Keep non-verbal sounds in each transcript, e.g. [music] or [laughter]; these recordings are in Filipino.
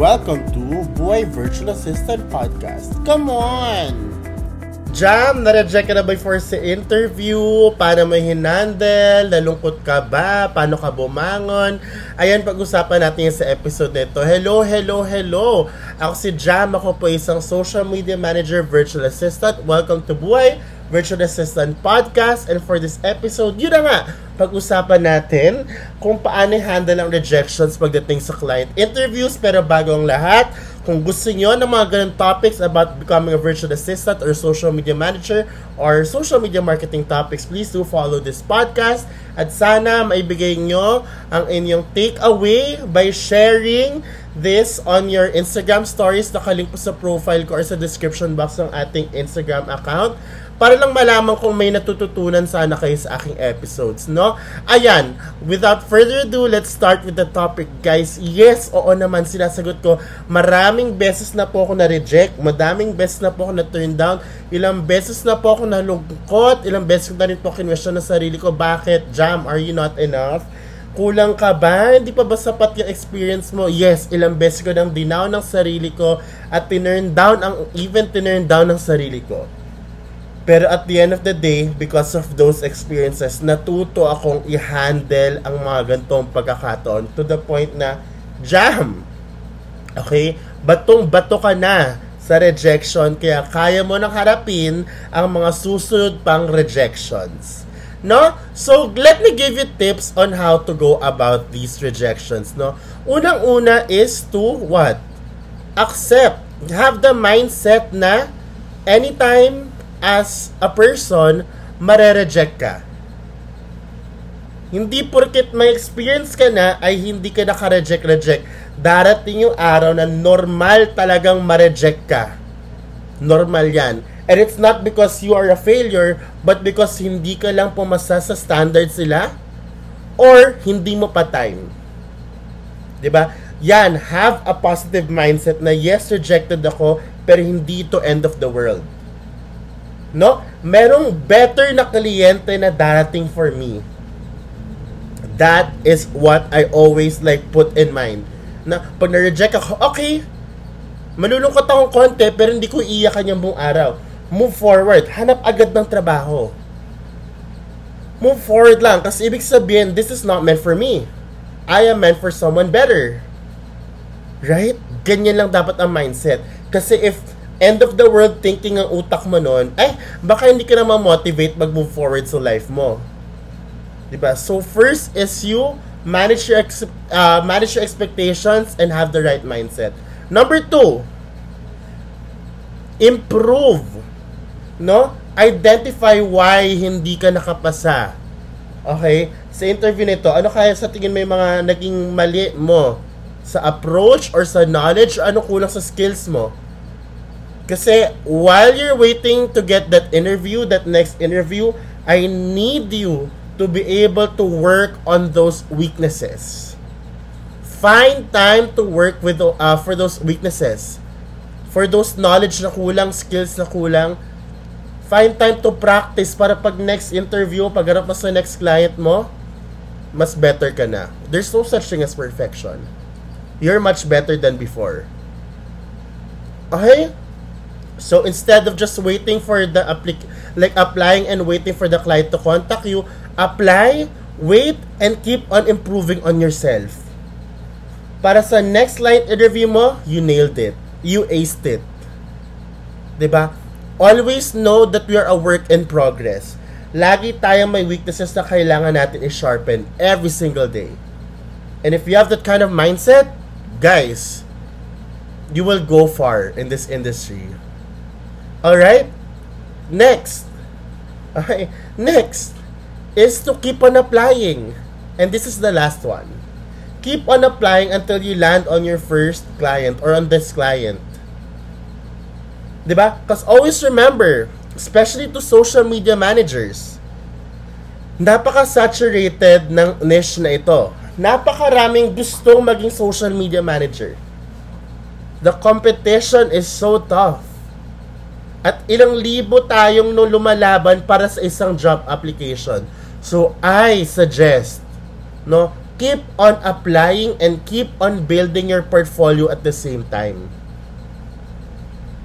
Welcome to Boy Virtual Assistant Podcast. Come on! Jam, na-reject ka na ba for sa interview? Paano mo hinandle? Nalungkot ka ba? Paano ka bumangon? Ayan, pag-usapan natin sa episode nito. Hello, hello, hello! Ako si Jam. Ako po isang social media manager, virtual assistant. Welcome to Buhay Virtual Assistant Podcast. And for this episode, yun na nga, pag-usapan natin kung paano handle ang rejections pagdating sa client interviews. Pero bago ang lahat, kung gusto niyo ng mga ganun topics about becoming a virtual assistant or social media manager or social media marketing topics, please do follow this podcast. At sana maibigay nyo ang inyong takeaway by sharing this on your Instagram stories. Nakalink po sa profile ko or sa description box ng ating Instagram account para lang malaman kung may natututunan sana kayo sa aking episodes, no? Ayan, without further ado, let's start with the topic, guys. Yes, oo naman, sinasagot ko. Maraming beses na po ako na-reject, madaming beses na po ako na-turn down, ilang beses na po ako nalungkot, ilang beses ko na rin po kinwestiyon na sarili ko, bakit, Jam, are you not enough? Kulang ka ba? Hindi pa ba sapat yung experience mo? Yes, ilang beses ko nang dinaw ng sarili ko at tinurn down ang even tinurn down ng sarili ko. Pero at the end of the day, because of those experiences, natuto akong i-handle ang mga gantong pagkakataon to the point na, jam! Okay? Batong bato ka na sa rejection, kaya kaya mo nang harapin ang mga susunod pang rejections. No? So, let me give you tips on how to go about these rejections, no? Unang-una is to what? Accept. Have the mindset na anytime as a person, marereject ka. Hindi porket may experience ka na ay hindi ka naka-reject-reject. Darating yung araw na normal talagang ma-reject ka. Normal yan. And it's not because you are a failure, but because hindi ka lang pumasa sa standards sila or hindi mo pa time. ba? Yan, have a positive mindset na yes, rejected ako, pero hindi to end of the world no? Merong better na kliyente na darating for me. That is what I always like put in mind. Na pag na-reject ako, okay, malulungkot akong konti pero hindi ko iiyakan yung buong araw. Move forward. Hanap agad ng trabaho. Move forward lang. Kasi ibig sabihin, this is not meant for me. I am meant for someone better. Right? Ganyan lang dapat ang mindset. Kasi if end of the world thinking ang utak mo noon, ay, baka hindi ka na ma-motivate mag-move forward sa life mo. 'Di ba? So first is you manage your ex- uh, manage your expectations and have the right mindset. Number two, improve. No? Identify why hindi ka nakapasa. Okay? Sa interview nito, ano kaya sa tingin may mga naging mali mo? Sa approach or sa knowledge? Ano kulang sa skills mo? Kasi while you're waiting to get that interview, that next interview, I need you to be able to work on those weaknesses. Find time to work with uh, for those weaknesses. For those knowledge na kulang, skills na kulang, find time to practice para pag next interview, pag harap mo sa next client mo, mas better ka na. There's no such thing as perfection. You're much better than before. Okay? So instead of just waiting for the applic like applying and waiting for the client to contact you, apply, wait, and keep on improving on yourself. Para sa next client interview mo, you nailed it. You aced it. 'Di ba? Always know that we are a work in progress. Lagi tayong may weaknesses na kailangan natin i-sharpen every single day. And if you have that kind of mindset, guys, you will go far in this industry. Alright? Next. Okay. Next is to keep on applying. And this is the last one. Keep on applying until you land on your first client or on this client. Diba? Because always remember, especially to social media managers, napaka-saturated ng niche na ito. Napakaraming gustong maging social media manager. The competition is so tough. At ilang libo tayong no lumalaban para sa isang job application. So I suggest, no, keep on applying and keep on building your portfolio at the same time.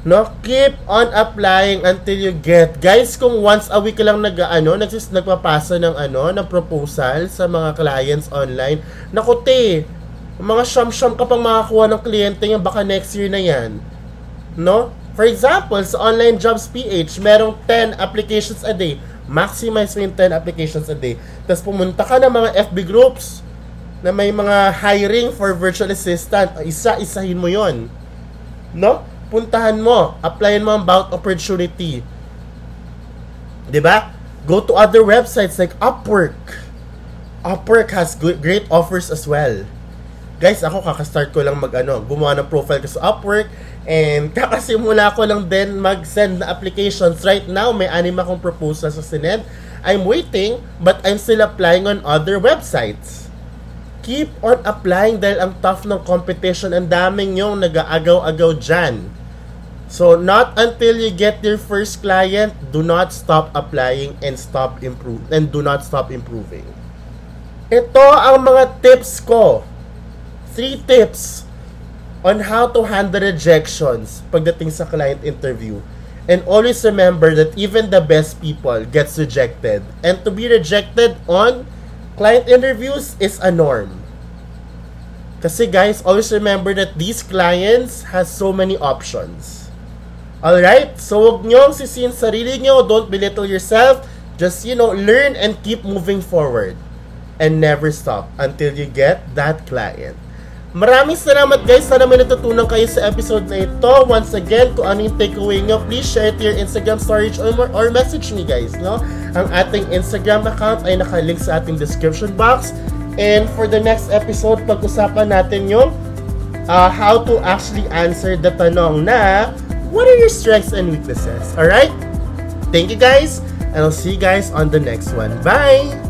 No, keep on applying until you get. Guys, kung once a week lang nag ano, nagsis nagpapasa ng ano, ng proposal sa mga clients online, naku te, mga syam-syam ka pang makakuha ng kliyente niya baka next year na yan. No? For example, sa Online Jobs PH, merong 10 applications a day. Maximize mo yung 10 applications a day. Tapos pumunta ka ng mga FB groups na may mga hiring for virtual assistant. Isa-isahin mo yon No? puntahan mo, applyan mo about opportunity. ba? Go to other websites like Upwork. Upwork has great offers as well. Guys, ako kaka-start ko lang mag-ano, gumawa ng profile ko sa Upwork and [laughs] kakasimula ko lang din mag-send na applications. Right now, may anim akong proposal sa sinend. I'm waiting, but I'm still applying on other websites keep on applying dahil ang tough ng competition. Ang daming yung nag-aagaw-agaw dyan. So, not until you get your first client, do not stop applying and stop improve and do not stop improving. Ito ang mga tips ko. Three tips on how to handle rejections pagdating sa client interview. And always remember that even the best people gets rejected. And to be rejected on client interviews is a norm. Kasi guys, always remember that these clients has so many options. Alright? So, huwag nyo sisihin sarili nyo. Don't belittle yourself. Just, you know, learn and keep moving forward. And never stop until you get that client. Maraming salamat guys. Sana may natutunan kayo sa episode na ito. Once again, kung ano yung takeaway nyo, please share to your Instagram stories or, or message me guys. No? Ang ating Instagram account ay nakalink sa ating description box. And for the next episode, pag-usapan natin yung uh, how to actually answer the tanong na what are your strengths and weaknesses? Alright? Thank you guys, and I'll see you guys on the next one. Bye!